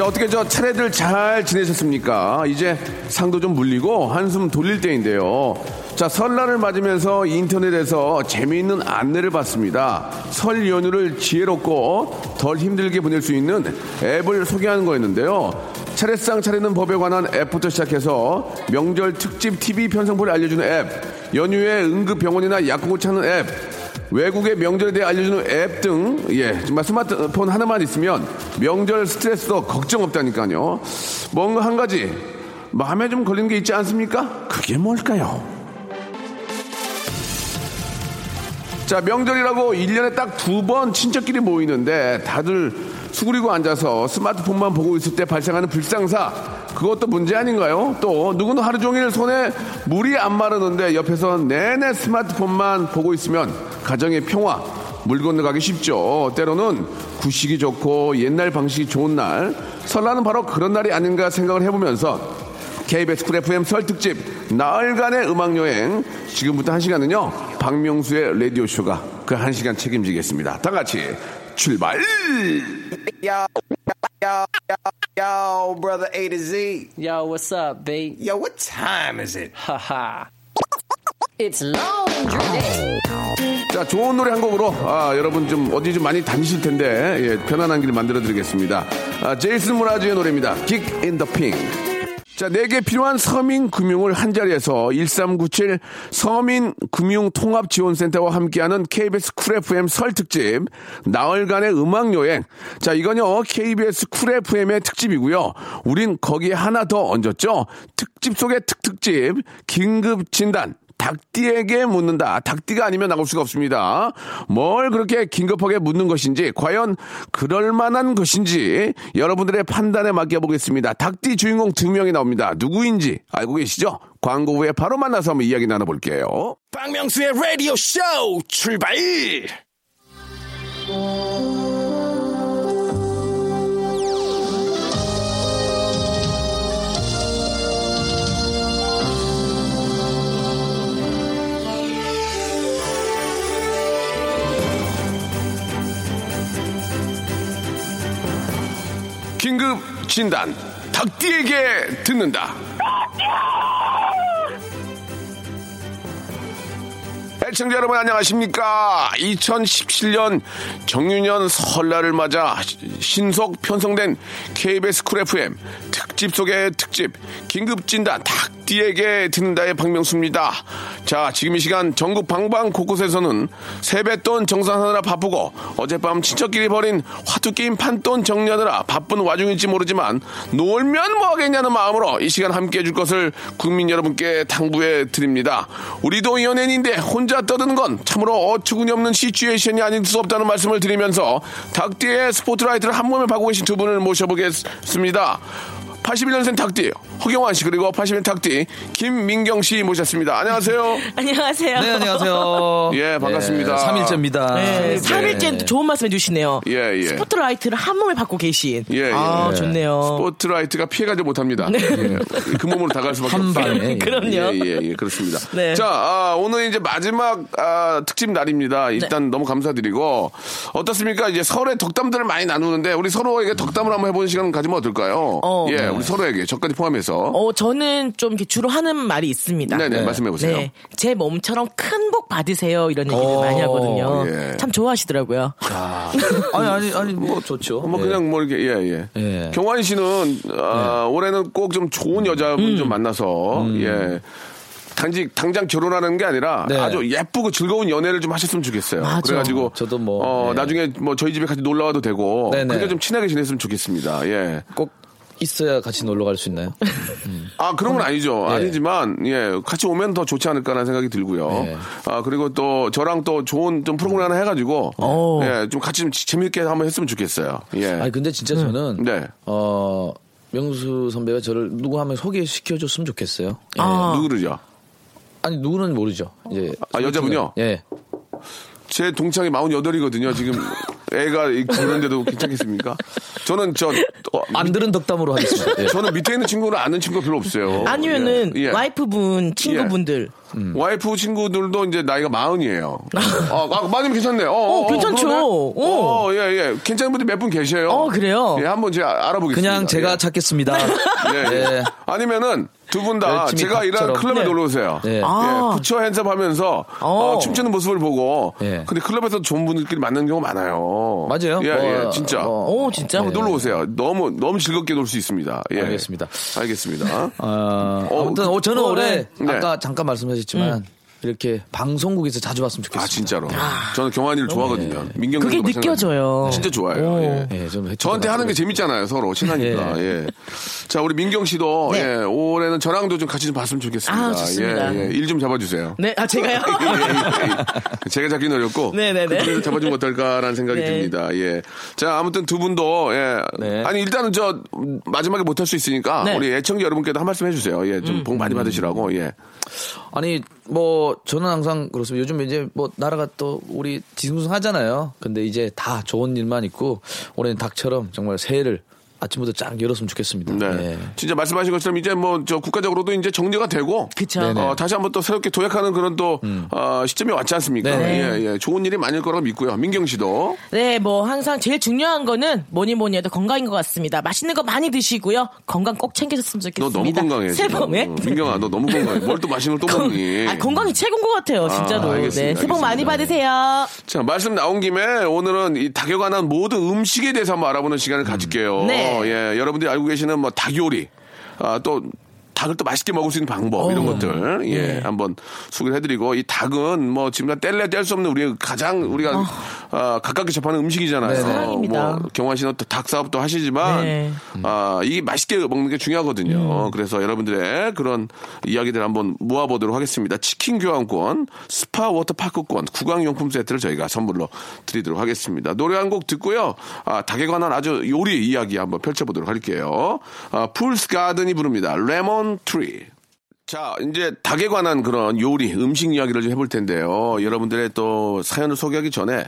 자 어떻게 저 차례들 잘 지내셨습니까? 이제 상도 좀 물리고 한숨 돌릴 때인데요. 자 설날을 맞으면서 인터넷에서 재미있는 안내를 봤습니다. 설 연휴를 지혜롭고 덜 힘들게 보낼 수 있는 앱을 소개하는 거였는데요. 차례상 차리는 법에 관한 앱부터 시작해서 명절 특집 TV 편성본을 알려주는 앱, 연휴에 응급병원이나 약국을 찾는 앱, 외국의 명절에 대해 알려주는 앱 등, 예, 정말 스마트폰 하나만 있으면 명절 스트레스도 걱정 없다니까요. 뭔가 한 가지 마음에 좀 걸리는 게 있지 않습니까? 그게 뭘까요? 자, 명절이라고 1년에 딱 두 번 친척끼리 모이는데 다들 수그리고 앉아서 스마트폰만 보고 있을 때 발생하는 불상사 그것도 문제 아닌가요? 또 누구는 하루 종일 손에 물이 안 마르는데 옆에서 내내 스마트폰만 보고 있으면 가정의 평화 물 건너가기 쉽죠. 때로는 구식이 좋고 옛날 방식이 좋은 날 설날은 바로 그런 날이 아닌가 생각을 해보면서 KBS 쿨 FM 설 특집 나흘간의 음악 여행 지금부터 한 시간은요 박명수의 라디오 쇼가 그 한 시간 책임지겠습니다. 다 같이 출발. Yo, yo, yo, brother A to Z. Yo, what's up, B? Yo, what time is it? Haha. It's laundry day. 자 좋은 노래 한 곡으로 아, 여러분 좀 어디 좀 많이 다니실 텐데 예, 편안한 길 만들어 드리겠습니다. 아, 제이슨 므라즈의 노래입니다. Geek in the Pink. 자, 내게 필요한 서민 금융을 한 자리에서 1397 서민 금융 통합 지원센터와 함께하는 KBS 쿨 FM 설 특집 나흘간의 음악 여행. 자, 이건요 KBS 쿨 FM의 특집이고요. 우린 거기에 하나 더 얹었죠. 특집 속의 특특집 긴급 진단. 닭띠에게 묻는다. 닭띠가 아니면 나올 수가 없습니다. 뭘 그렇게 긴급하게 묻는 것인지, 과연 그럴 만한 것인지 여러분들의 판단에 맡겨보겠습니다. 닭띠 주인공 두 명이 나옵니다. 누구인지 알고 계시죠? 광고 후에 바로 만나서 한번 이야기 나눠볼게요. 박명수의 라디오 쇼 출발! 긴급 진단. 닭띠에게 듣는다. 애청자 여러분 안녕하십니까 2017년 정유년 설날을 맞아 신속 편성된 KBS 쿨 FM 특집 속의 특집 긴급 진단 닭 띠에게 듣는다의 박명수입니다 자 지금 이 시간 전국 방방 곳곳에서는 세뱃돈 정산하느라 바쁘고 어젯밤 친척끼리 벌인 화투게임 판돈 정리하느라 바쁜 와중일지 모르지만 놀면 뭐하겠냐는 마음으로 이 시간 함께 해줄 것을 국민 여러분께 당부해 드립니다 우리도 연예인인데 혼자 떠드는 건 참으로 어처구니 없는 시츄에이션이 아닐 수 없다는 말씀을 드리면서 닭띠의 스포트라이트를 한 몸에 받고 계신 두 분을 모셔보겠습니다. 81년생 닭띠 허경환 씨 그리고 81년 닭띠 김민경 씨 모셨습니다. 안녕하세요. 안녕하세요. 네, 안녕하세요. 예, 반갑습니다. 3일째입니다. 네, 3일째 좋은 말씀 해주시네요. 예, 예. 스포트라이트를 한 몸에 받고 계신. 예, 예. 아, 좋네요. 스포트라이트가 피해가지 못합니다. 예. 그 몸으로 다갈 수밖에 한 없어요. 방에. 그럼요. 예, 예, 예, 그렇습니다. 네. 자, 아, 오늘 이제 마지막 아, 특집 날입니다. 일단 네. 너무 감사드리고 어떻습니까? 이제 설에 덕담들을 많이 나누는데 우리 서로에게 덕담을 한번 해보는 시간 가지면 어떨까요? 어. 예, 네. 우리 서로에게 저까지 포함해서 어, 저는 좀 이렇게 주로 하는 말이 있습니다. 네네 말씀해 보세요. 네. 제 몸처럼 큰 복 받으세요. 이런 얘기를 어, 많이 하거든요. 예. 참 좋아하시더라고요. 아 니 아니 아니 뭐 좋죠. 뭐 예. 그냥 뭐 이렇게 예 예. 예. 경환 씨는 아, 올해는 꼭 좀 좋은 여자분 음. 좀 만나서 예. 단지 당장 결혼하는 게 아니라 네. 아주 예쁘고 즐거운 연애를 좀 하셨으면 좋겠어요. 맞아. 그래가지고 저도 뭐, 어, 네. 나중에 뭐 저희 집에 같이 놀러 와도 되고 네네. 그렇게 좀 친하게 지냈으면 좋겠습니다. 예. 꼭 있어야 같이 놀러 갈 수 있나요? 아, 그런 건 아니죠. 네. 아니지만, 예, 같이 오면 더 좋지 않을까라는 생각이 들고요. 네. 아, 그리고 또 저랑 또 좋은 좀 프로그램 하나 해가지고, 오. 예, 좀 같이 좀 재밌게 한번 했으면 좋겠어요. 예. 아니 근데 진짜 저는 네. 어 명수 선배가 저를 누구 하면 소개시켜 줬으면 좋겠어요. 예. 아. 누구르죠? 아니 누구는 모르죠. 이제 아, 여자분요? 예. 제 동창이 48이거든요. 지금 애가 그런데도 괜찮겠습니까? 저는 저, 어, 안 들은 덕담으로 하겠습니다. 예. 저는 밑에 있는 친구는 아는 친구가 별로 없어요. 아니면은 예, 예. 와이프분, 친구분들. 와이프 친구들도 이제 나이가 마흔이에요. 어, 아, 마흔이면 괜찮네. 어, 어, 괜찮죠. 그러네. 어. 어, 예, 예. 괜찮은 분들 몇 분 계셔요. 어, 그래요? 예, 한번 제가 알아보겠습니다. 그냥 제가 예. 찾겠습니다. 예, 예. 예. 아니면은 두 분다 열심히 제가 일하는. 클럽에 네. 놀러 오세요. 네. 예, 아. 부처 핸섭 하면서 어, 어. 춤추는 모습을 보고 예. 근데 클럽에서 좋은 분들끼리 만나는 경우 많아요. 맞아요. 예, 뭐, 예, 진짜. 뭐, 오, 진짜? 한번 놀러 오세요. 너무 너무 즐겁게 놀 수 있습니다. 예. 알겠습니다. 알겠습니다. 어, 어, 아무튼 그- 어, 저는 어, 올해 네. 아까 잠깐 말씀하 셨지만 이렇게 방송국에서 자주 봤으면 좋겠어요. 아 진짜로. 저는 경환이를 좋아하거든요. 민경 그게 느껴져요. 진짜 좋아요. 오. 예. 예, 좀 저한테 하는 게 재밌잖아요, 서로 친하니까. 예. 자, 우리 민경 씨도 네. 예, 올해는 저랑도 좀 같이 좀 봤으면 좋겠습니다. 아, 좋습니다. 예, 예. 일 좀 잡아주세요. 네, 아, 제가요? 예, 예, 예. 제가 잡기는 어렵고 네네네. 그분을 잡아주면 어떨까라는 생각이 네. 듭니다. 예. 자 아무튼 두 분도 예. 네. 아니 일단은 저 음, 마지막에 못할 수 있으니까 네. 우리 애청자 여러분께도 한 말씀 해주세요. 예, 좀복 많이 받으시라고. 예. 아니 뭐 저는 항상 그렇습니다. 요즘 이제 뭐 나라가 또 우리 뒤숭숭 하잖아요. 근데 이제 다 좋은 일만 있고 올해는 닭처럼 정말 새해를 아침부터 쫙 열었으면 좋겠습니다. 네. 예. 진짜 말씀하신 것처럼 이제 뭐 저 국가적으로도 이제 정리가 되고 그쵸. 네네. 어, 다시 한번 또 새롭게 도약하는 그런 또 어, 시점이 왔지 않습니까? 네네. 예, 예. 좋은 일이 많을 거라고 믿고요. 민경 씨도 네, 뭐 항상 제일 중요한 거는 뭐니 뭐니 해도 건강인 것 같습니다. 맛있는 거 많이 드시고요. 건강 꼭 챙기셨으면 너 좋겠습니다. 너무 건강해. 새해 지금. 봄에 어, 민경아, 너 너무 건강해. 뭘 또 맛있는 걸 또 먹니? 아, 건강이 최고인 것 같아요, 진짜로. 아, 네, 알겠습니다, 새해 복 많이. 받으세요. 자, 말씀 나온 김에 오늘은 이 닭에 관한 모든 음식에 대해서 한번 알아보는 시간을 가질게요. 네. 예, 여러분들이 알고 계시는 뭐 닭요리, 아, 또 닭을 또 맛있게 먹을 수 있는 방법 이런 것들 예 한번 소개를 해드리고 이 닭은 뭐 지금 뗄래 뗄 수 없는 우리 가장 우리가 아, 가깝게 접하는 음식이잖아요. 네, 사랑입니다. 뭐 경환 씨는 또 닭 사업도 하시지만 네. 아 이게 맛있게 먹는 게 중요하거든요. 그래서 여러분들의 그런 이야기들 한번 모아보도록 하겠습니다. 치킨 교환권, 스파 워터파크권, 구강용품 세트를 저희가 선물로 드리도록 하겠습니다. 노래 한 곡 듣고요. 아, 닭에 관한 아주 요리 이야기 한번 펼쳐보도록 할게요. 아, 풀스 가든이 부릅니다. Lemon Tree. 자, 이제 닭에 관한 그런 요리, 음식 이야기를 좀 해볼 텐데요. 여러분들의 또 사연을 소개하기 전에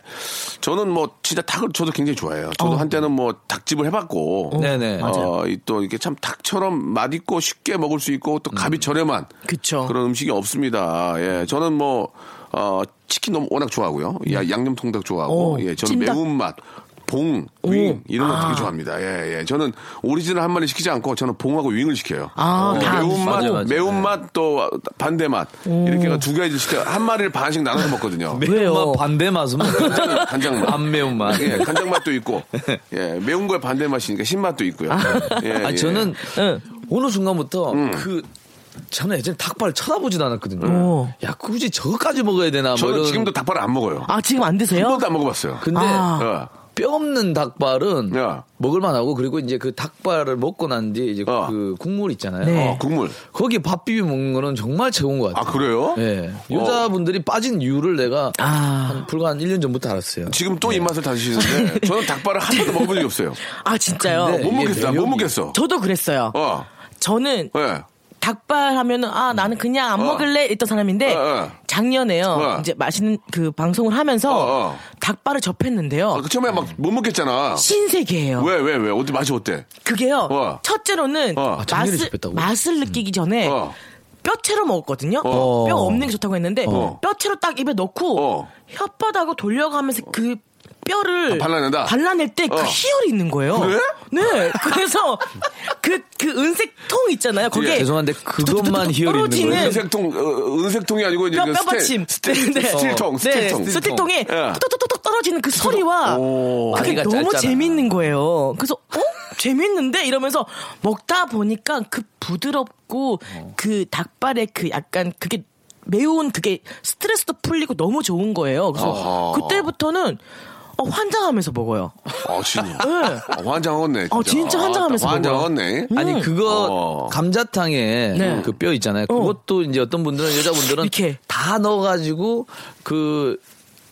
저는 뭐 진짜 닭을 저도 굉장히 좋아해요. 저도 한때는 뭐 닭집을 해봤고. 네네. 어, 이또 이게 참 닭처럼 맛있고 쉽게 먹을 수 있고 또 값이 저렴한 그쵸. 그런 음식이 없습니다. 예, 저는 뭐, 어, 치킨 너무 워낙 좋아하고요. 야, 양념 통닭 좋아하고. 오, 예, 저는 찜닭. 매운맛. 봉, 윙, 이런 거 아. 되게 좋아합니다. 예, 예. 저는 오리지널 한 마리 시키지 않고 저는 봉하고 윙을 시켜요. 아, 어, 다 매운맛, 맞아요. 매운맛 또 반대맛. 이렇게가 두 가지 시켜 한 마리를 반씩 나눠서 먹거든요. 왜요? 매운맛 반대 맛은 뭐 간장맛. 안 매운맛. 예, 간장맛도 있고, 예, 매운 거에 반대맛이니까 신맛도 있고요. 예, 아 예. 저는 응. 어느 순간부터 음. 그 저는 예전에 닭발 쳐다보지도 않았거든요. 오. 야 굳이 저거까지 먹어야 되나 뭐 저는 이런. 지금도 닭발을 안 먹어요. 아, 지금 안한 드세요? 번도 안 먹어봤어요. 근데 아. 어. 뼈 없는 닭발은 야. 먹을만하고 그리고 이제 그 닭발을 먹고 난 뒤에 이제 어. 그 국물 있잖아요. 네. 어, 국물. 거기 밥 비벼 먹는 거는 정말 최고인 것 아, 같아요. 그래요? 예. 여자분들이 빠진 이유를 내가 아. 한 불과 한 1년 전부터 알았어요. 지금 또 입맛을 다시는데 저는 닭발을 한 번도 먹어본 적이 없어요. 아, 진짜요? 근데- 못 먹겠어. 못 매력이- 먹겠어. 저도 그랬어요. 어. 저는 예. 닭발 하면은 아 나는 그냥 안 어. 먹을래 했던 사람인데 어, 어. 작년에요 어. 이제 맛있는 그 방송을 하면서 어, 어. 닭발을 접했는데요 아, 그 처음에 막 못 먹겠잖아. 신세계예요. 왜, 왜, 왜? 어때, 맛이 어때? 그게요. 어. 첫째로는 어. 아, 맛을? 맛을 느끼기 전에 어. 뼈채로 먹었거든요. 어. 뼈 없는 게 좋다고 했는데 어. 뼈채로 딱 입에 넣고 어. 혓바닥을 돌려가면서 그 뼈를 아, 발라낸다? 발라낼 때그 어. 희열이 있는 거예요. 그래? 네. 그래서 그, 그 은색 통 있잖아요. 거기에 예, 죄송한데 그것만 희열이 있는 떨어지는 거예요. 은색통, 어, 은색통이 아니고 이제 뼈, 그 뼈받침. 스틸, 스틸, 네, 네. 스틸통, 스틸통. 네, 스틸통에 예. 톡톡톡톡 떨어지는 그 소리와 오. 그게 너무 짧잖아. 재밌는 거예요. 그래서 어? 재밌는데 이러면서 먹다 보니까 그 부드럽고 그 닭발의 그 약간 그게 매운 그게 스트레스도 풀리고 너무 좋은 거예요. 그래서 아하. 그때부터는 어, 환장하면서 먹어요. 어, 진짜. 네. 어, 환장하겠네. 어, 진짜 환장하면서 환장하겠네. 아니 그거 어. 감자탕에 네. 그뼈 있잖아요. 그것도 이제 어떤 분들은 여자분들은 이렇게. 다 넣어가지고 그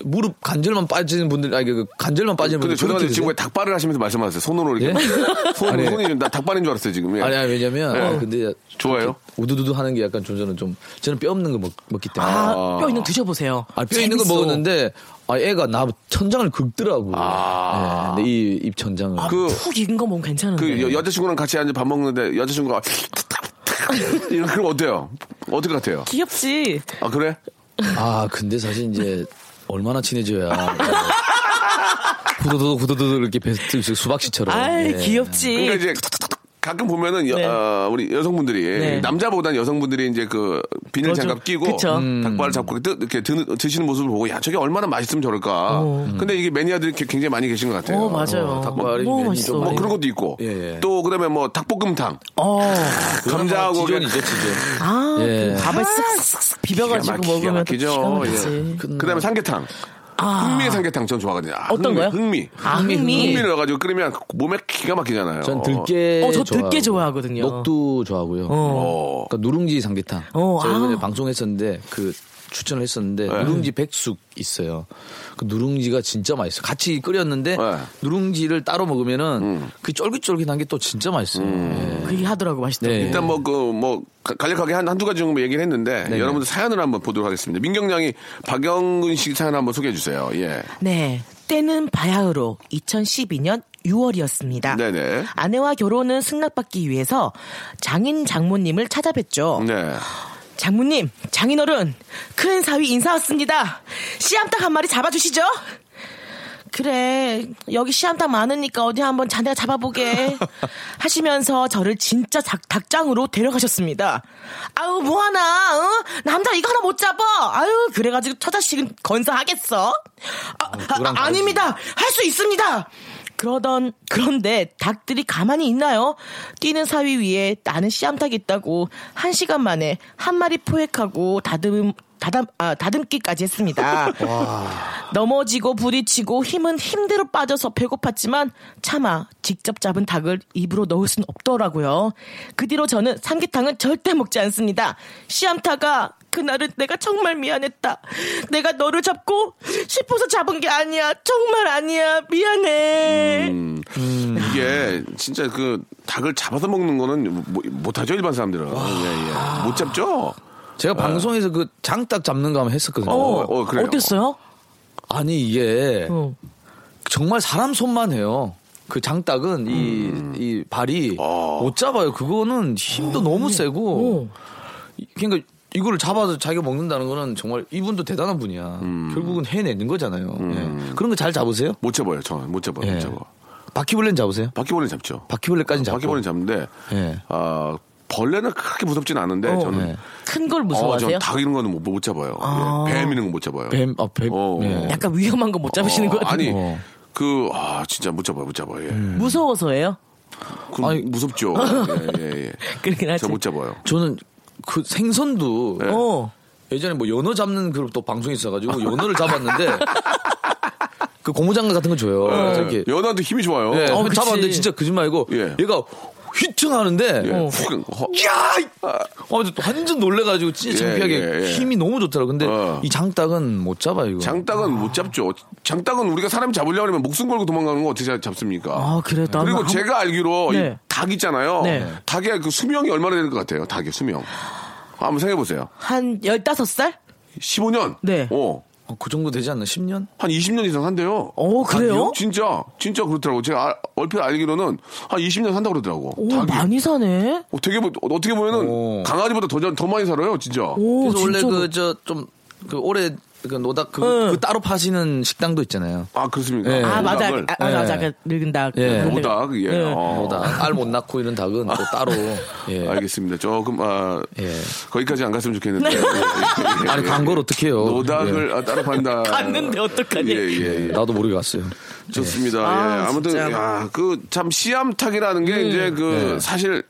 무릎 관절만 빠지는 분들 아니 그 관절만 빠지는 근데 분들 죄송한데 지금 왜? 닭발을 하시면서 말씀하셨어요? 손으로 이렇게. 예? 손, 아니. 손이 나 닭발인 줄 알았어요, 지금. 예. 아니 아니 왜냐면 네. 아, 근데 좋아요? 우두두두 하는 게 약간 좀 저는 좀 저는 뼈 없는 거 먹, 먹기 때문에 아, 뼈 있는 거 드셔보세요. 아, 뼈 있는 거. 먹었는데 아 애가 나 천장을 긁더라고. 아. 네, 이 입 천장을. 아, 그- 푹 익은 거 먹으면 괜찮은데. 그 여, 여자친구랑 같이 앉아 밥 먹는데 여자친구가 이런 그럼 어때요? 어떨 것 같아요? 귀엽지? 아 그래? 아 근데 사실 이제 얼마나 친해져야 구도도 구도도 이렇게 베스트 수박씨처럼. 아이, 예. 귀엽지. 그러니까 이제 가끔 보면은 여- 네. 어, 우리 여성분들이 네. 남자보다는 여성분들이 이제 그 비닐 좀- 장갑 끼고. 음. 닭발을 잡고 이렇게, 뜨- 이렇게 드, 드시는 모습을 보고 야 저게 얼마나 맛있으면 저럴까. 근데 이게 매니아들이 게- 굉장히 많이 계신 것 같아요. 어, 맞아요. 닭발이 너무 괜히 맛있어. 좀뭐 그런 것도 있고 예, 예. 또 그다음에 뭐 닭볶음탕 어. 감자하고 지존이죠 지존. 아, 예. 그 밥을 쓱쓱쓱 비벼가지고 기가 먹으면 또 막히죠. 기가 막히지. 예. 그다음에 삼계탕. 흥미 삼계탕 전 좋아하거든요. 아, 어떤 흥미, 거요? 흥미. 아, 흥미. 흥미를 넣어가지고 끓이면 몸에 기가 막히잖아요. 전 들깨. 어, 저 들깨 좋아하고, 좋아하거든요. 녹두 좋아하고요. 어. 그러니까 누룽지 삼계탕. 어, 제가 아. 방송했었는데 그 추천을 했었는데 네. 누룽지 백숙 있어요. 그 누룽지가 진짜 맛있어. 요 같이 끓였는데 네. 누룽지를 따로 먹으면은 그 쫄깃쫄깃한 게 또 진짜 맛있어요. 예. 그 얘기 하더라고, 맛있다고. 네. 일단 뭐그 뭐 간략하게 한 한두 가지 정도 얘기를 했는데 네네. 여러분들 사연을 한번 보도록 하겠습니다. 민경량이 박영근 씨 사연 한번 소개해 주세요. 예. 네. 때는 바야흐로 2012년 6월이었습니다. 네네. 아내와 결혼은 승낙받기 위해서 장인 장모님을 찾아뵀죠. 네. 장모님, 장인어른, 큰 사위 인사 왔습니다. 씨암탉 한 마리 잡아주시죠? 그래, 여기 씨암탉 많으니까 어디 한번 자네가 잡아보게. 하시면서 저를 진짜 닭, 닭장으로 데려가셨습니다. 아유, 뭐하나, 어? 남자 이거 하나 못 잡아! 아유, 그래가지고 처자식은 건사하겠어? 아, 그거랑 아, 아닙니다! 할 수 있습니다! 그러던 그런데 닭들이 가만히 있나요? 뛰는 사위 위에 나는 씨암탉이 있다고 한 시간 만에 한 마리 포획하고 다듬 다담 아 다듬기까지 했습니다. 넘어지고 부딪히고 힘은 힘대로 빠져서 배고팠지만 차마 직접 잡은 닭을 입으로 넣을 순 없더라고요. 그 뒤로 저는 삼계탕은 절대 먹지 않습니다. 씨암탉아 그날은 내가 정말 미안했다. 내가 너를 잡고 싶어서 잡은 게 아니야. 정말 아니야. 미안해. 음, 이게 진짜 그 닭을 잡아서 먹는 거는 뭐- 못하죠 일반 사람들은. 예, 예. 못 잡죠. 제가 방송에서 그 장닭 잡는 거 한번 했었거든요. 어, 어, 그래요. 어땠어요? 아니 이게 어. 정말 사람 손만 해요. 그 장닭은 이, 이 발이 어. 못 잡아요. 그거는 힘도 너무 세고. 이- 그러니까 이거를 잡아서 자기가 먹는다는 거는 정말 이분도 대단한 분이야. 결국은 해내는 거잖아요. 예. 그런 거 잘 잡으세요? 못 잡아요. 저는 못 잡아요. 예. 못 잡아. 바퀴벌레는 잡으세요? 바퀴벌레 잡죠. 바퀴벌레까지 잡고. 바퀴벌레 잡는데 예. 아 벌레는 그렇게 무섭진 않은데 저는 예. 큰걸 어, 무서워하세요? 저는 닭 이런 거는 못, 못 잡아요. 아. 예, 뱀 이런 거 못 잡아요. 뱀, 아, 뱀. 어. 예. 약간 위험한 거 못 잡으시는 어, 것 같아요. 아니 어. 그아 진짜 못 잡아요. 못 잡아요. 예. 무서워서예요? 그 아니, 무섭죠. 예, 예, 예. 그러긴 하지. 저못 잡아요. 저는 그 생선도 예. 어. 예전에 뭐 연어 잡는 그룹 또 방송이 있어가지고 연어를 잡았는데 그 고무장갑 같은 거 줘요. 그래서 이렇게 연어한테 힘이 좋아요. 예, 어. 잡았는데 진짜 거짓말이고 예. 얘가 휘청 하는데 예. 어. 야! 어, 완전 놀래가지고 진짜 예, 창피하게 예, 예. 힘이 너무 좋더라고. 근데 어. 이 장닭은 못 잡아요, 이거. 장닭은 못 잡죠. 장닭은 우리가 사람이 잡으려고 하면 목숨 걸고 도망가는 거 어떻게 잡- 잡습니까? 아, 그래. 나는 그리고 한- 제가 알기로 이 네. 닭 있잖아요. 네. 닭의 그 수명이 얼마나 되는 것 같아요? 닭의 수명. 한번 생각해 보세요. 한 15살? 15년. 네. 어. 어, 그 정도 되지 않나? 10년? 한 20년 이상 산대요. 어, 그래요? 진짜, 진짜 그렇더라고. 제가 아- 얼핏 알기로는 한 20년 산다고 그러더라고. 오, 닭이. 많이 사네. 어떻게, 보- 어떻게 보면은 오. 강아지보다 더, 더 많이 살아요, 진짜. 오, 그래서 원래 진짜로. 그, 저, 좀, 그, 오래 그 노닥 그, 그 따로 파시는 식당도 있잖아요. 아 그렇습니까? 예. 아 맞아? 아, 아, 맞아, 예. 그 늙은 닭. 예. 그 노닥 예. 예. 어. 노닥 알못 낳고 이런 닭은 또 따로. 예. 알겠습니다. 조금 아 예. 거기까지 안 갔으면 좋겠는데. 예, 예, 예. 아니 광고를 어떻게 해요? 노닥을 아, 따로 판다. 갔는데 어떡하니? 예, 예, 예. 예. 나도 모르게 갔어요. 좋습니다. 아, 예. 아 무튼 진짜. 야, 그참 씨암탉이라는 게 이제 그 사실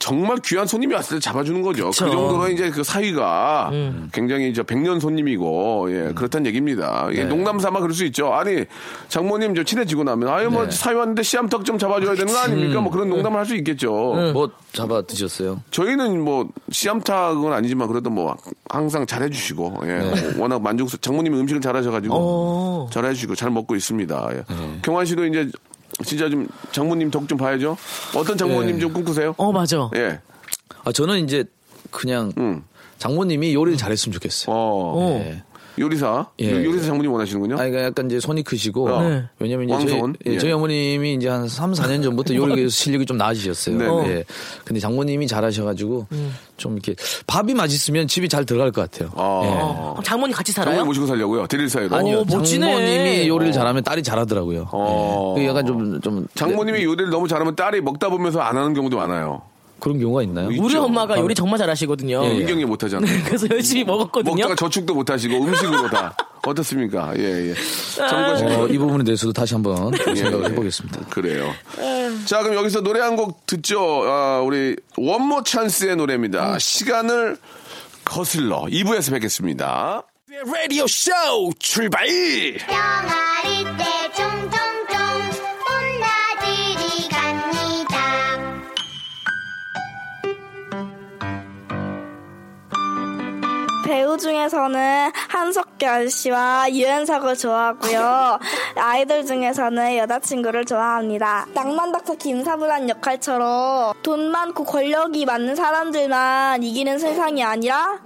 정말 귀한 손님이 왔을 때 잡아주는 거죠. 그쵸. 그 정도로 이제 그 사위가 굉장히 이제 백년 손님이고 예, 그렇다는 얘기입니다. 이게 농담 삼아 그럴 수 있죠. 아니 장모님 저 친해지고 나면 아유 뭐 사위 왔는데 씨암탉 좀 잡아줘야 되는 거 아닙니까? 뭐 그런 농담을 할 수 있겠죠. 뭐 잡아 드셨어요? 저희는 뭐 씨암탉은 아니지만 그래도 뭐 항상 잘해주시고 예. 워낙 만족스 장모님이 음식을 잘하셔가지고 오. 잘해주시고 잘 먹고 있습니다. 예. 경환 씨도 이제 진짜 좀 장모님 덕 좀 봐야죠. 어떤 장모님 예. 좀 꿈꾸세요? 어 맞아. 예. 아 저는 이제 그냥 음. 장모님이 요리를 잘했으면 좋겠어요. 어. 예. 요리사. 예. 요- 요리사 장모님 원하시는군요. 아, 그러니까 약간 이제 손이 크시고. 어. 네. 왜냐면 이제 저희? 예, 예. 저희 어머님이 이제 한 3, 4년 전부터 요리 실력이 좀 나아지셨어요. 네, 네. 예. 근데 장모님이 잘하셔가지고 좀 이렇게 밥이 맛있으면 집이 잘 들어갈 것 같아요. 아. 예. 어, 장모님 같이 살아요? 장모님 모시고 살려고요. 데릴 사이로. 아니요, 오. 장모님이 요리를 잘하면 딸이 잘하더라고요. 어. 예. 그 약간 좀, 좀. 장모님이 요리를 너무 잘하면 딸이 먹다 보면서 안 하는 경우도 많아요. 그런 경우가 있나요? 있- 우리 있죠. 엄마가 요리 정말 잘하시거든요. 예, 예. 민경이 못하잖아요. 그래서 열심히 먹었거든요. 먹다가 저축도 못하시고 음식으로 다. 어떻습니까? 예, 예. 참고하시고. 어, 이 부분에 대해서도 다시 한번 생각을 예. 해보겠습니다. 그래요. 자, 그럼 여기서 노래 한 곡 듣죠. 아, 우리 원모 찬스의 노래입니다. 시간을 거슬러 2부에서 뵙겠습니다. 라디오 쇼 출발! 배우 중에서는 한석규 씨와 유연석을 좋아하고요. 아이돌 중에서는 여자친구를 좋아합니다. 낭만 닥터 김사부란 역할처럼 돈 많고 권력이 많은 사람들만 이기는 세상이 아니라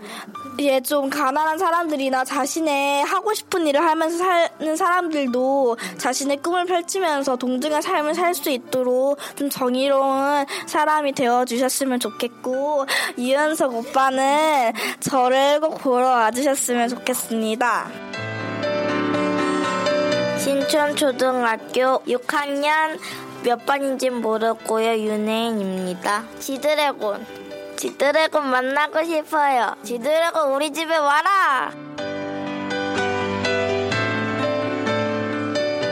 이제 좀 가난한 사람들이나 자신의 하고 싶은 일을 하면서 사는 사람들도 자신의 꿈을 펼치면서 동등한 삶을 살 수 있도록 좀 정의로운 사람이 되어 주셨으면 좋겠고 이현석 오빠는 저를 꼭 보러 와주셨으면 좋겠습니다. 신촌초등학교 6학년 몇 반인진 모르고요. 윤혜인입니다. 지드래곤. 지드래곤 만나고 싶어요. 지드래곤 우리 집에 와라!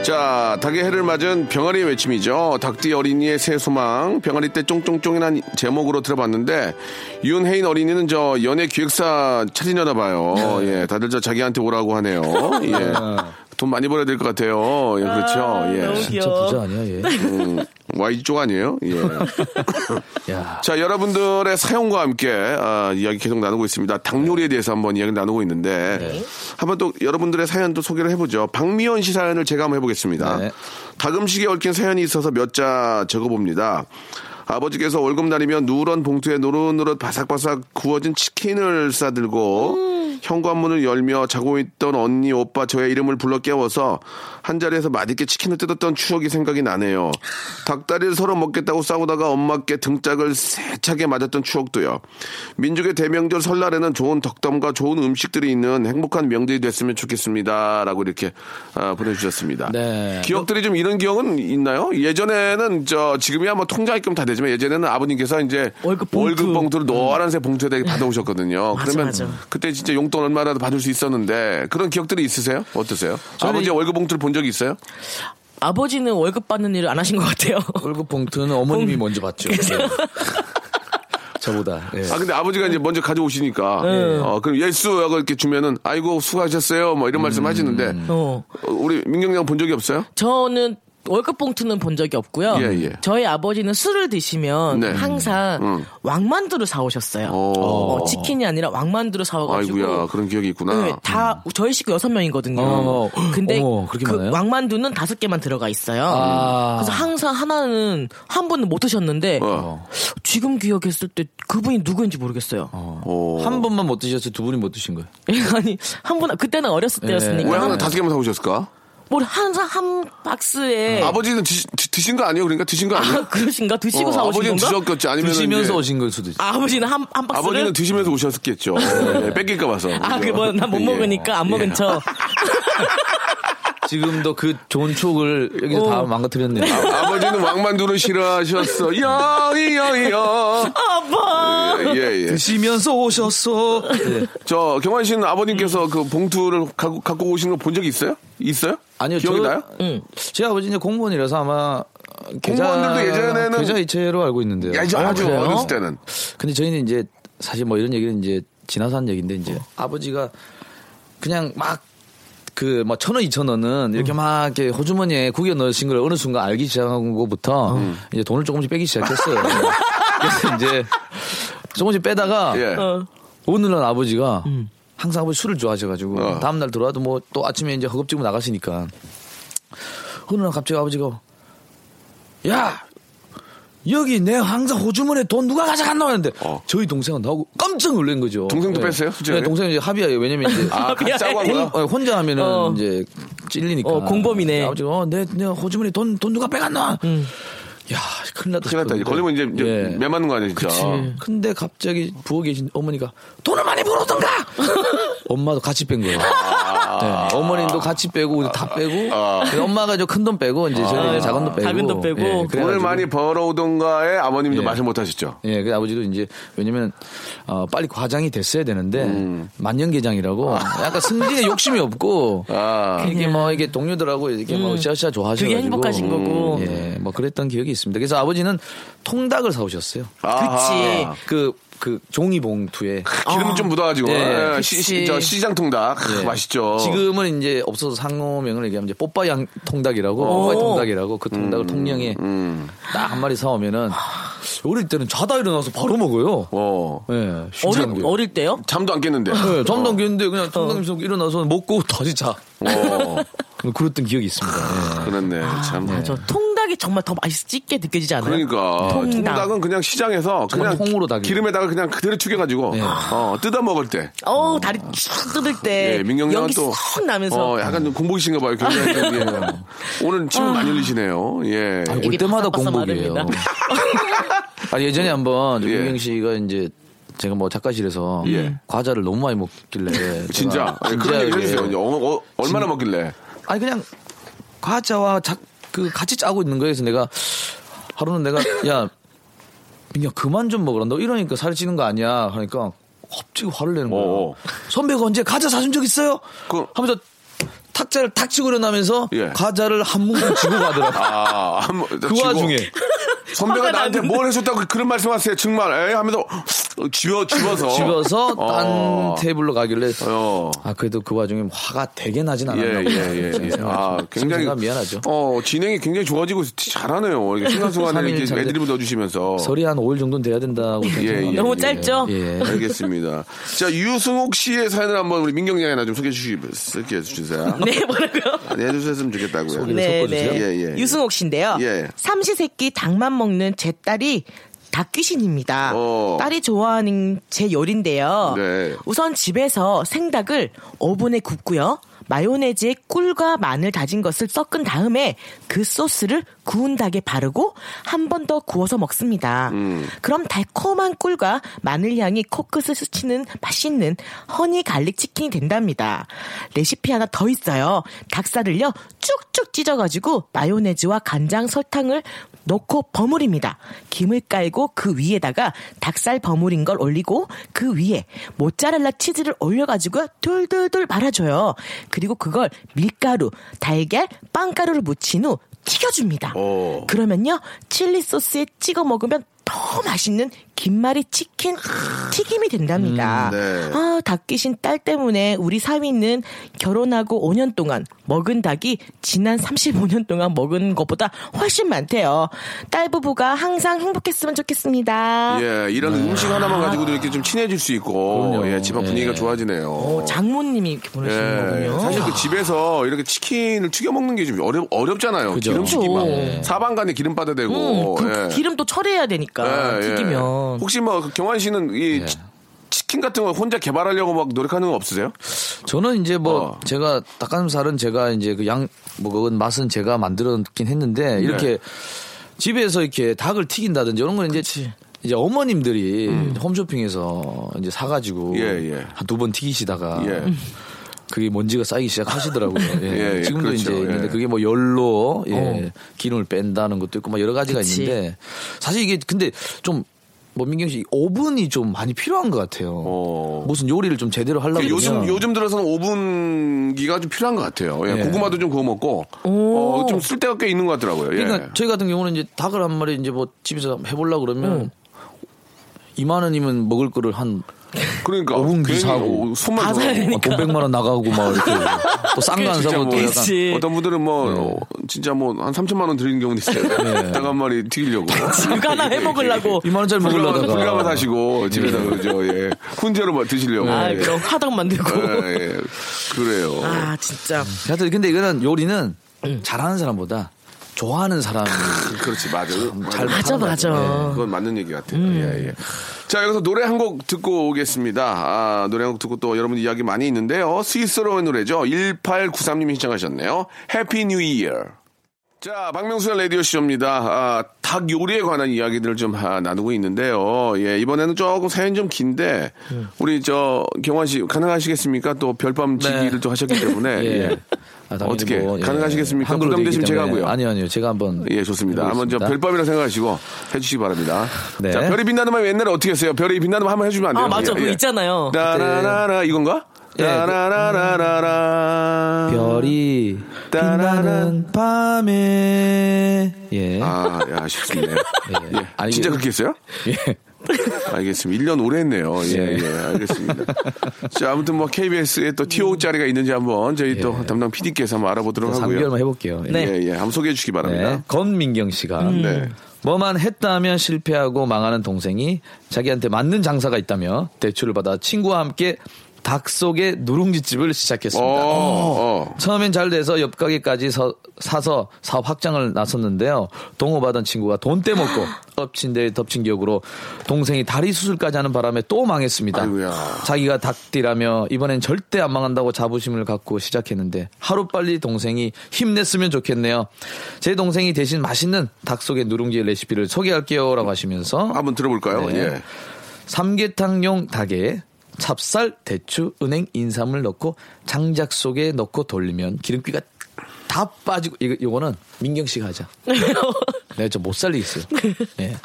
자, 닭의 해를 맞은 병아리의 외침이죠. 닭띠 어린이의 새 소망. 병아리 때 쫑쫑쫑이란 제목으로 들어봤는데, 윤혜인 어린이는 저 연예 기획사 차리려나 봐요. 예, 다들 저 자기한테 오라고 하네요. 예. 돈 많이 벌어야 될 것 같아요. 예, 그렇죠. 예. 너무 진짜 귀여워. 부자 아니야, 얘? 음, Y 쪽 아니에요? 예. 야. 자, 여러분들의 사연과 함께 아, 이야기 계속 나누고 있습니다. 닭 요리에 대해서 한번 이야기 나누고 있는데 네. 한번 또 여러분들의 사연도 소개를 해보죠. 박미연 씨 사연을 제가 한번 해보겠습니다. 네. 닭 음식에 얽힌 사연이 있어서 몇 자 적어봅니다. 아버지께서 월급 날이면 누런 봉투에 노릇노릇 바삭바삭 구워진 치킨을 싸들고 현관문을 열며 자고 있던 언니, 오빠 저의 이름을 불러 깨워서 한 자리에서 맛있게 치킨을 뜯었던 추억이 생각이 나네요. 닭다리를 서로 먹겠다고 싸우다가 엄마께 등짝을 세차게 맞았던 추억도요. 민족의 대명절 설날에는 좋은 덕담과 좋은 음식들이 있는 행복한 명절이 됐으면 좋겠습니다. 라고 이렇게 아, 보내주셨습니다. 네. 기억들이 좀 이런 기억은 있나요? 예전에는 저 지금이야 뭐 통장 입금 다 되지만 예전에는 아버님께서 이제 월급 봉투. 봉투를 노란색 봉투에다 받아오셨거든요. 맞아, 그러면 맞아. 그때 진짜 용돈 얼마라도 받을 수 있었는데 그런 기억들이 있으세요? 어떠세요? 아버지 월급 봉투를 본 적이 있어요? 아버지는 월급 받는 일을 안 하신 것 같아요. 월급 봉투는 어머님이 먼저 받죠. 네. 저보다. 예. 아 근데 아버지가 이제 먼저 가져오시니까 네. 어 그럼 예수하고 이렇게 주면은 아이고 수고하셨어요 뭐 이런 음. 말씀 하시는데 어. 어, 우리 민경 양 본 적이 없어요? 저는 월급 봉투는 본 적이 없고요. 예, 예. 저희 아버지는 술을 드시면 네. 항상 음. 왕만두를 사오셨어요. 오. 어, 치킨이 아니라 왕만두를 사와가지고. 아이고야 그런 기억이 있구나. 네, 다 저희 식구 여섯 명이거든요. 어. 근데 어머, 그렇게 그 많아요? 왕만두는 다섯 개만 들어가 있어요. 아. 그래서 항상 하나는 한 분은 못 드셨는데 어. 지금 기억했을 때 그분이 누구인지 모르겠어요. 오. 한 번만 못 드셔서 두 분이 못 드신 거예요. 아니 한 분 그때는 어렸을 예. 때였으니까 왜 한- 항상 다섯 개만 사오셨을까? 뭘 항상 한 박스에 아버지는 드시, 드- 드신 거 아니에요? 그러니까 드신 거 아니에요? 아, 그러신가? 드시고 어, 사오신 아버지는 건가? 드셨겠지. 아니면 드시면서 오신 걸 수도 있어요. 아, 아버지는 한, 한 박스를? 아버지는 드시면서 오셨겠죠. 네, 뺏길까 봐서. 아, 그 뭐, 난못 예. 먹으니까 안 먹은 예. 척. 지금도 그 좋은 추억을 여기서 다 망가뜨렸네요. 아 버지는 왕만두를 싫어하셨어. 야이야이야. 아빠! 예, 예. 드시면서 오셨어. 네. 저 경환 씨는 아버님께서 그 봉투를 갖고, 갖고 오신 거 본 적 있어요? 있어요? 아니요, 기억이 저- 나요? 제 아버지는 공무원이라서 아마 계좌, 공무원들도 예전에는- 계좌 이체로 알고 있는데요. 야, 이제 아주 그래요? 어렸을 때는. 근데 저희는 이제 사실 뭐 이런 얘기는 이제 지나서 한 얘기인데 이제 아버지가 그냥 막 그 뭐 천 원, 이천 원은 이렇게 막 이렇게 호주머니에 구겨 넣으신 걸 어느 순간 알기 시작한 것부터 이제 돈을 조금씩 빼기 시작했어요. 그래서 이제 조금씩 빼다가 예. 어. 날 아버지가 항상 아버지 술을 좋아하셔가지고 어. 다음날 들어와도 뭐 또 아침에 이제 허겁지겁 나가시니까 어느 날 갑자기 아버지가 야 여기 내 항상 호주머니에 돈 누가 가져갔나 했는데 어. 저희 동생은 나오고 깜짝 놀란 거죠. 동생도 네. 뺐어요? 솔직하게? 네, 동생은 이제 합의해요. 왜냐면 이제 아, 짜고 한 거야? 혼- 어, 혼자 하면은 어. 이제 찔리니까. 어, 공범이네. 아버지가 어, 내, 내 호주머니 돈, 돈 누가 빼갔나? 야, 큰일 났다. 큰일 났다. 걸리면 이제, 이제 예. 매 맞는 거 아니야, 진짜. 근데 갑자기 부엌에 계신 어머니가 돈을 많이 벌었던가! 엄마도 같이 뺀 거예요. 네, 어머님도 같이 빼고 우리 다 빼고 아. 엄마가 저큰돈 빼고 이제 저희는 이제 작은 돈 빼고 작은 돈 빼고. 예, 돈을 많이 벌어오던가에 아버님도 예. 말씀 못 하셨죠. 예, 그 아버지도 이제 왜냐면 어, 빨리 과장이 됐어야 되는데 음. 만년계장이라고 약간 승진에 욕심이 없고 아. 이게 뭐 이게 동료들하고 이렇게 뭐 으쌰으쌰 좋아하셔가지고 그게 행복하신 거고. 예, 뭐 그랬던 기억이 있습니다. 그래서 아버지는 통닭을 사오셨어요. 그치. 그, 그 종이 봉투에 기름 좀 묻어가지고. 네, 예, 시, 그치. 시, 저 시장 통닭. 예. 맛있죠. 지금은 이제 없어서 상호명을 얘기하면 이제 뽀빠양 통닭이라고 뽀빠이 통닭이라고 그 통닭을 통영에 음. 딱한 마리 사오면은 어릴 때는 자다 일어나서 바로 먹어요. 어. 예, 않은 어릴. 어릴 때요? 잠도 안 깼는데. 네, 잠도 안 깼는데 그냥 통닭에서 일어나서 먹고 다시 자. 어. 그랬던 기억이 있습니다. 예. 그렇네. 참. 맞아. 통닭이 정말 더 맛있게 느껴지지 않아요? 그러니까 통닭. 통닭 은 그냥 시장에서 그냥 통으로 닭이. 기름에다가 그냥 그대로 튀겨가지고 네. 어, 뜯어 먹을 때. 어우, 다리 쭉 뜯을 때. 예, 민경 연기 또싹 나면서. 어, 약간 좀 공복이신가 봐요. 굉장히 좀, 예. 오늘 침 많이 흘리시네요. 예. 올 입이 때마다 공복이에요. 아, 예전에 한번 예. 윤경 씨가 이제 제가 뭐 작가실에서 예. 과자를 너무 많이 먹길래 진짜 예, 그런 얘기 해주세요. 어, 어, 얼마나 먹길래? 아니 그냥 과자와 자, 그 같이 짜고 있는 거에서 내가 하루는 내가 야 민경 그만 좀 먹으라 너 이러니까 살이 찌는 거 아니야 하니까 갑자기 화를 내는 거야 어. 선배가 언제 과자 사준 적 있어요? 그- 하면서 탁자를 탁 치고 일어나면서 예. 과자를 한 모금 쥐고 가더라고 아, 한 번, 그 쥐고. 와중에 선배가 나한테. 뭘 해줬다고 그런 말씀하세요. 정말 에 하면서 집어 집어서 집어서 딴 어. 테이블로 가길래 어. 아 그래도 그 와중에 화가 되게 나진 예, 않았나 예, 예, 예. 아, 굉장히. 미안하죠 어, 진행이 굉장히 좋아지고 잘하네요. 이렇게 순간순간에 삼일 이렇게 전에 애드립을 넣어주시면서. 설이 한 5일 정도는 돼야 된다고 예, 예. 너무 예. 짧죠? 예. 알겠습니다. 자, 유승옥 씨의 사연을 한번 우리 민경 양이나 좀 소개해 주시, 주세요. 네, 뭐라고요? 네, 해주셨으면 좋겠다고요. 네, 섞어주세요. 네. 예, 예, 예. 유승옥 씨인데요. 예. 삼시세끼 닭만 먹는 제 딸이 닭귀신입니다. 어. 딸이 좋아하는 제 요리인데요. 네. 우선 집에서 생닭을 오븐에 굽고요. 마요네즈에 꿀과 마늘 다진 것을 섞은 다음에 그 소스를 구운 닭에 바르고 한 번 더 구워서 먹습니다. 음. 그럼 달콤한 꿀과 마늘 향이 코끝을 스치는 맛있는 honey garlic 치킨이 된답니다. 레시피 하나 더 있어요. 닭살을요 쭉쭉 찢어가지고 마요네즈와 간장 설탕을 넣고 버무립니다. 김을 깔고 그 위에다가 닭살 버무린 걸 올리고 그 위에 모짜렐라 치즈를 올려가지고 돌돌돌 말아줘요. 그리고 그걸 밀가루, 달걀, 빵가루를 묻힌 후 튀겨줍니다. 오. 그러면요 칠리 소스에 찍어 먹으면 더 맛있는 김말이 치킨 튀김이 된답니다. 음, 네. 아 닭 귀신 딸 때문에 우리 사위는 결혼하고 5년 동안 먹은 닭이 지난 35년 동안 먹은 것보다 훨씬 많대요. 딸 부부가 항상 행복했으면 좋겠습니다. 예, 이런 음식 하나만 가지고도 이렇게 좀 친해질 수 있고, 그럼요. 예, 집안 분위기가 예. 좋아지네요. 어, 장모님이 이렇게 보내시는 예, 거군요. 사실 그 집에서 이렇게 치킨을 튀겨 먹는 게 좀 어렵, 어렵잖아요. 그죠. 그렇죠. 사방간에 기름 빠져대고. 음, 그 예. 기름 또 처리해야 되니까 예, 예. 튀기면 혹시 뭐그 경환 씨는 이 예. 치- 치킨 같은 거 혼자 개발하려고 막 노력하는 거 없으세요? 저는 이제 뭐 어. 제가 닭가슴살은 제가 이제 그 양 뭐 그건 맛은 제가 만들었긴 했는데 네. 이렇게 집에서 이렇게 닭을 튀긴다든지 이런 건 이제 이제 어머님들이 홈쇼핑에서 이제 사가지고 음. 예, 예. 한두 번 튀기시다가 예. 그게 먼지가 쌓이기 시작하시더라고요. 예. 예, 예, 지금도 그렇죠. 이제 있는데 예. 그게 뭐 열로 예, 어. 기름을 뺀다는 것도 있고 막 여러 가지가 그치. 있는데 사실 이게 근데 좀뭐 민경 씨 오븐이 좀 많이 필요한 것 같아요. 어. 무슨 요리를 좀 제대로 하려고 요즘 그러면 요즘 들어서는 오븐기가 좀 필요한 것 같아요. 예, 예. 고구마도 좀 구워 먹고 어, 좀 쓸데가 꽤 있는 것 같더라고요. 예. 그러니까 저희 같은 경우는 이제 닭을 한 마리 이제 뭐 집에서 해보려고 그러면 2만 원이면 먹을 거를 한 그러니까 괜히 사고. 손만 다더 사야 되니까. 돈 100만 원 나가고 막 이렇게 또 싼 거 안 사고 뭐 또 약간 그치. 어떤 분들은 뭐 어, 진짜 뭐 한 3천만 원 드리는 경우도 있어요. 닭 한 마리 튀기려고. 이거 하나 해 먹으려고. 2만 원짜리 먹으려다가 불가마 사시고 집에다 그죠. 예. 훈제로 뭐 드시려고. 아, 예. 그럼 화덕 만들고. 예, 예. 그래요. 아, 진짜. 하여튼 근데 이거는 요리는 잘하는 사람보다 좋아하는 사람 그렇지 맞아. 잘 맞아, 맞아. 예, 그건 맞는 얘기 같아요. 예, 예. 자, 여기서 노래 한 곡 듣고 오겠습니다. 아, 노래 한 곡 듣고 또 여러분 이야기 많이 있는데요. 스윗소로우의 노래죠. 1893님이 신청하셨네요. Happy New Year. 자, 박명수의 라디오쇼입니다. 아, 닭 요리에 관한 이야기들을 좀 아, 나누고 있는데요. 예, 이번에는 조금 사연 좀 긴데, 우리 저, 경환 씨, 가능하시겠습니까? 또 별밤 지기를 또 하셨기 때문에. 예. 예. 아, 어떻게 뭐, 예. 가능하시겠습니까? 부담되시면 제가. 하고요. 아니요, 아니요. 제가 한번 예, 좋습니다. 한번 저. 별밤이라 생각하시고 해주시기 바랍니다. 네. 자, 별이 빛나는 밤 옛날에 어떻게 했어요? 별이 빛나는 밤 한번 해주면 안 돼요? 아, 맞아. 예, 그거 예. 있잖아요. 따라라라 이건가? 예, 그- 따라라라라라. 별이. 빛나는 밤에 예. 아, 야, 쉽습니다. 예. 예. 아니, 진짜 그렇게 했어요? 예. 알겠습니다. 1년 오래 했네요. 예, 예. 예, 알겠습니다. 자, 아무튼 뭐 KBS에 또 TO 자리가 있는지 한번 저희 또 담당 PD께서 한번 알아보도록 하고요. 3개월만 해볼게요. 예. 네. 예, 예. 한번 소개해 주시기 바랍니다. 네. 건민경 씨가 네. 뭐만 했다면 실패하고 망하는 동생이 자기한테 맞는 장사가 있다며 대출을 받아 친구와 함께 닭 속의 누룽지집을 시작했습니다. 어, 어. 처음엔 잘 돼서 옆 가게까지 서- 사서 사업 확장을 나섰는데요. 동호받은 친구가 돈 떼먹고 엎친 데 덮친 격으로 동생이 다리 수술까지 하는 바람에 또 망했습니다. 아이고야. 자기가 닭띠라며 이번엔 절대 안 망한다고 자부심을 갖고 시작했는데 하루빨리 동생이 힘냈으면 좋겠네요. 제 동생이 대신 맛있는 닭 속의 누룽지 레시피를 소개할게요 라고 하시면서 한번 들어볼까요? 네. 예. 삼계탕용 닭에 찹쌀, 대추, 은행, 인삼을 넣고 장작 속에 넣고 돌리면 기름기가 다 빠지고 이거 이거는 민경 씨가 하자. 내가 좀못 살리겠어요. 예.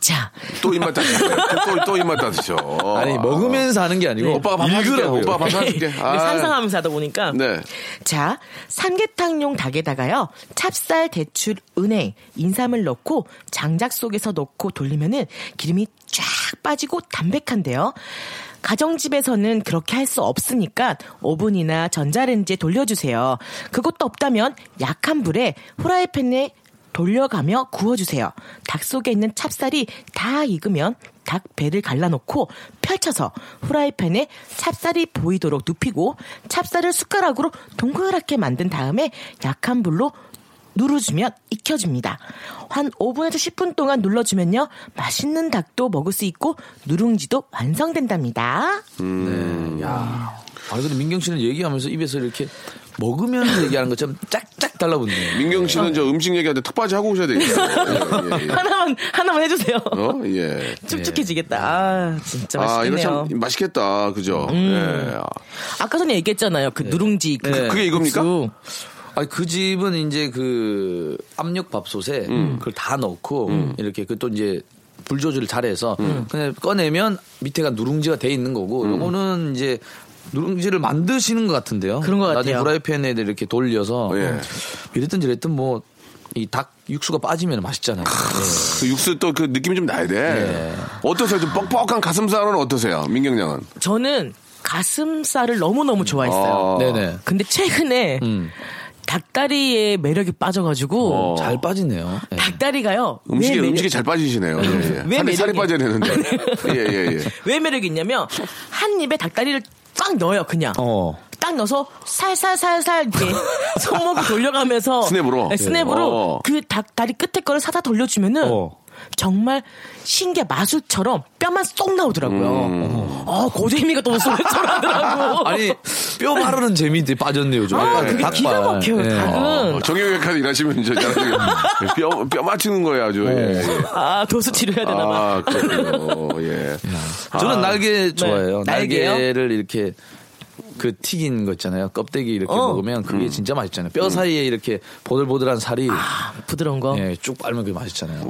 자, 또 입맛 다시죠. 또, 또 입맛 다시죠. 아니 먹으면서 하는 게 아니고 오빠가 밥 사줄게. 오빠가 밥 사줄게. 아, 상상하면서 하다 보니까. 네. 자, 삼계탕용 닭에다가요, 찹쌀, 대추, 은행, 인삼을 넣고 장작 속에서 넣고 돌리면은 기름이 쫙 빠지고 담백한데요. 가정집에서는 그렇게 할 수 없으니까 오븐이나 전자레인지에 돌려주세요. 그것도 없다면 약한 불에 후라이팬에 돌려가며 구워주세요. 닭 속에 있는 찹쌀이 다 익으면 닭 배를 갈라놓고 펼쳐서 후라이팬에 찹쌀이 보이도록 눕히고 찹쌀을 숟가락으로 동그랗게 만든 다음에 약한 불로 누르주면 익혀줍니다. 한 5분에서 10분 동안 눌러주면요. 맛있는 닭도 먹을 수 있고 누룽지도 완성된답니다. 네. 야. 아 근데 민경 씨는 얘기하면서 입에서 이렇게 먹으면서 얘기하는 것처럼 짝짝 달라붙네요. 민경 씨는 저 음식 얘기하는데 턱받이 하고 오셔야 되겠어요. 예, 예, 예. 하나만 하나만 해주세요. 어? 예. 축축해지겠다. 아 진짜 아, 이거 맛있겠네요. 음. 참 맛있겠다. 그죠? 예. 아까 전에 얘기했잖아요. 그 누룽지 그 네. 그게 이겁니까? 국수. 아니 그 집은 이제 그 압력 밥솥에 그걸 다 넣고 이렇게 그 또 이제 불 조절을 잘해서 그냥 꺼내면 밑에가 누룽지가 돼 있는 거고 요거는 이제 누룽지를 만드시는 것 같은데요. 그런 것 나중에 같아요. 프라이팬에 이렇게 돌려서 예. 이랬든 저랬든 뭐 이 닭 육수가 빠지면 맛있잖아요. 예. 그 육수 또 그 느낌이 좀 나야 돼. 네. 어떠세요? 좀 뻑뻑한 가슴살은 어떠세요? 민경 양은? 저는 가슴살을 너무 너무 좋아했어요. 아. 네네. 근데 최근에 음. 닭다리의 매력이 빠져가지고 어. 잘 빠지네요. 예. 닭다리가요. 음식에, 왜 매력, 음식에 잘 빠지시네요. 예, 예. 왜 살이, 살이 매력이- 빠져야 되는데. 예, 예, 예. 왜 매력이 있냐면 한 입에 닭다리를 쫙 넣어요 그냥. 어. 딱 넣어서 살살살살 이렇게 손목을 돌려가면서 스냅으로? 네, 스냅으로 어. 그 닭다리 끝에 거를 사다 돌려주면은 어. 정말 신기한 마술처럼 뼈만 쏙 나오더라고요. 음. 어, 그 재미가 또 쏠쏠하더라고. 아니 뼈 바르는 재미인데 빠졌네요. 좀. 아, 그게 닭발. 기가 막혀요, 예. 닭은. 어, 정형외과에 일하시면 이제 잘하시겠- 뼈, 뼈 맞추는 거예요, 아주. 예, 예. 아, 도수 치료해야 되나 봐. 아, 그렇군요. 예. 저는 아, 날개 좋아해요. 네. 날개를 이렇게 그 튀긴 거 있잖아요. 껍데기 이렇게 어. 먹으면 그게 진짜 맛있잖아요. 뼈 사이에 이렇게 보들보들한 살이 아, 부드러운 거. 예, 쭉 빨면 그게 맛있잖아요.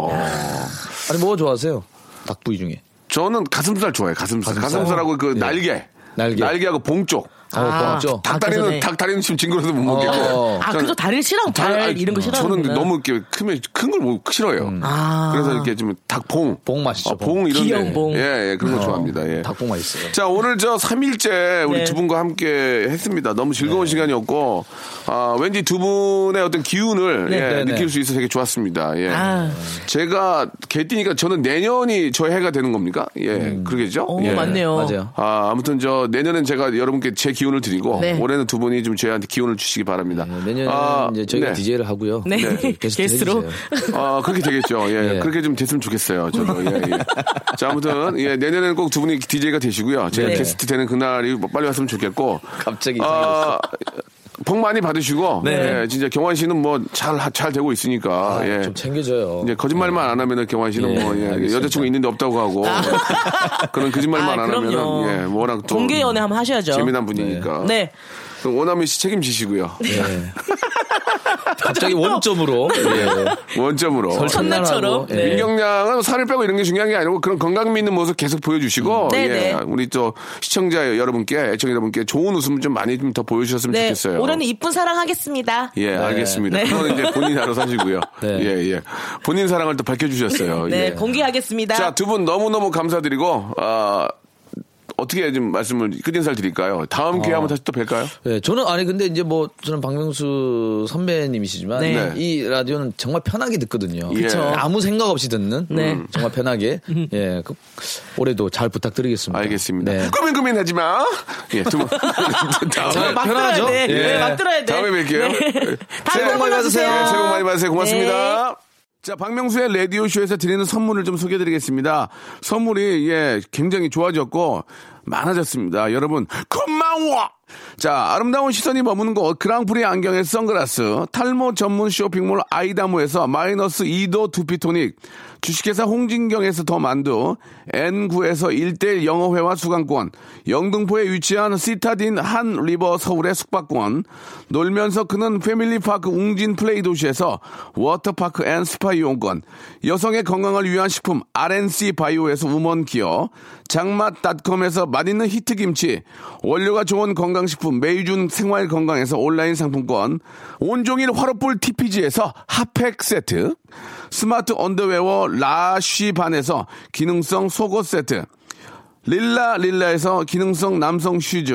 아니 뭐 좋아하세요? 닭 부위 중에. 저는 가슴살 좋아해요, 가슴살. 가슴살? 가슴살하고 그 예. 날개. 날개. 날개하고 봉 쪽. 어. 아, 닭다리는, 그 전에. 닭다리는 지금 징그러서 못 먹겠고. 어. 아, 그래서 다리를 싫어하고 발 아니, 이런 거 저는 싫어하는구나. 너무 이렇게 크면 큰걸 못 싫어요. 아. 그래서 이렇게 좀 닭봉. 봉 맛있죠, 아, 봉 이런 귀여운 데. 봉. 예, 예, 그런 거 좋아합니다. 예. 닭봉 맛있어요. 자, 오늘 저 3일째 우리 네. 두 분과 함께 했습니다. 너무 즐거운 시간이었고, 아, 왠지 두 분의 어떤 기운을 네. 예, 네, 네. 느낄 수 있어서 되게 좋았습니다. 예. 아. 제가 개띠니까 저는 내년이 저의 해가 되는 겁니까? 예, 그러겠죠? 오, 예. 맞네요. 맞아요. 아, 아무튼 저 내년엔 제가 여러분께 제 기운을 드리고 네. 올해는 두 분이 좀 저희한테 기운을 주시기 바랍니다. 네, 내년에 아, 이제 저희가 네. DJ를 하고요. 네. 게스트 게스트로. 해주세요. 아, 그렇게 되겠죠. 예, 예. 그렇게 좀 됐으면 좋겠어요. 저도. 예, 예. 자, 아무튼, 예, 내년에는 꼭 두 분이 DJ가 되시고요. 제가 네. 게스트 되는 그날이 뭐 빨리 왔으면 좋겠고. 갑자기 아, 복 많이 받으시고. 네. 예, 진짜 경환 씨는 뭐 잘, 잘 되고 있으니까. 예. 좀 챙겨줘요. 이제 거짓말만 안 하면은 경환 씨는 예, 뭐, 예. 여자친구 있는데 없다고 하고. 그런 거짓말만 아, 안. 하면은, 예, 워낙 또. 공개 연애 한번 하셔야죠. 재미난 분이니까. 네. 그럼 원남이 씨 책임지시고요. 예. 갑자기 원점으로 예. 원점으로. 첫날처럼. 예. 네. 민경량은 살을 빼고 이런 게 중요한 게 아니고 그런 건강 믿는 모습 계속 보여주시고 네, 예, 네. 우리 또 시청자 여러분께 애청 여러분께 좋은 웃음 좀 많이 좀 더 보여주셨으면 네. 좋겠어요. 올해는 이쁜 사랑하겠습니다. 예, 알겠습니다. 네. 그거는 이제 본인이 알아서 하시고요. 네. 예, 예. 본인 사랑을 또 밝혀주셨어요. 네, 예. 공개하겠습니다. 자, 두 분 너무너무 감사드리고, 아, 어 떻게 좀 말씀을 끝인사를 드릴까요? 다음 기회에 한번 다시 또 뵐까요? 예, 저는 아니 근데 이제 뭐 저는 박명수 선배님이시지만 네. 이 라디오는 정말 편하게 듣거든요. 예. 그쵸. 아무 생각 없이 듣는 네. 음, 정말 편하게 예 그, 올해도 잘 부탁드리겠습니다. 알겠습니다. 네. 고민 고민하지 마. 예, 두 분. 다음에, 막 편하죠? 들어야 돼. 예. 네, 막 들어야 돼. 다음에 뵐게요. 네. 새해 복 많이 받으세요. 네, 새해 복 많이 받으세요. 고맙습니다. 자, 박명수의 라디오쇼에서 드리는 선물을 좀 소개해 드리겠습니다. 선물이, 예, 굉장히 좋아졌고, 많아졌습니다. 여러분, 고마워! 자, 아름다운 시선이 머무는 곳, 그랑프리 안경의 선글라스, 탈모 전문 쇼핑몰 아이다모에서 마이너스 2도 두피토닉, 주식회사 홍진경에서 더 만두, N9에서 1대1 영어회화 수강권, 영등포에 위치한 시타딘 한 리버 서울의 숙박권, 놀면서 크는 패밀리파크 웅진 플레이 도시에서 워터파크 and 스파 이용권, 여성의 건강을 위한 식품 RNC 바이오에서 우먼 기어, 장맛닷컴에서 맛있는 히트김치, 원료가 좋은 건강 식품 메이준 생활건강에서 온라인 상품권, 온종일 화로불 TPG에서 핫팩 세트, smart underwear 라쉬반에서 기능성 속옷 세트, 릴라 릴라에서 기능성 남성 슈즈,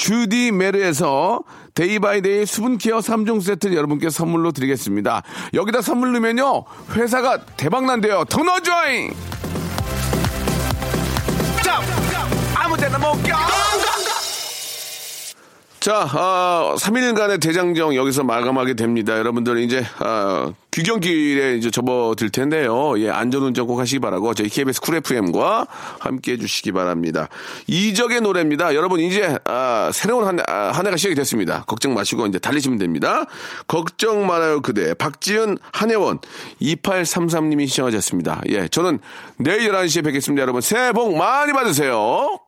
주디 메르에서 Day by Day 수분케어 3종 세트 여러분께 선물로 드리겠습니다. 여기다 선물 넣으면요, 회사가 대박난대요. 더 넣어줘잉! 아무 데나 못 껴! 자, 아, 3일간의 대장정 여기서 마감하게 됩니다. 여러분들 이제 아, 귀경길에 이제 접어들 텐데요. 예, 안전운전 꼭 하시기 바라고 저희 KBS Cool FM과 함께 해주시기 바랍니다. 이적의 노래입니다. 여러분 이제 아, 새로운 한, 해- 아, 한 해가 시작이 됐습니다. 걱정 마시고 이제 달리시면 됩니다. 걱정 말아요 그대 박지은 한혜원 2833님이 시청하셨습니다. 예, 저는 내일 11시에 뵙겠습니다. 여러분 새해 복 많이 받으세요.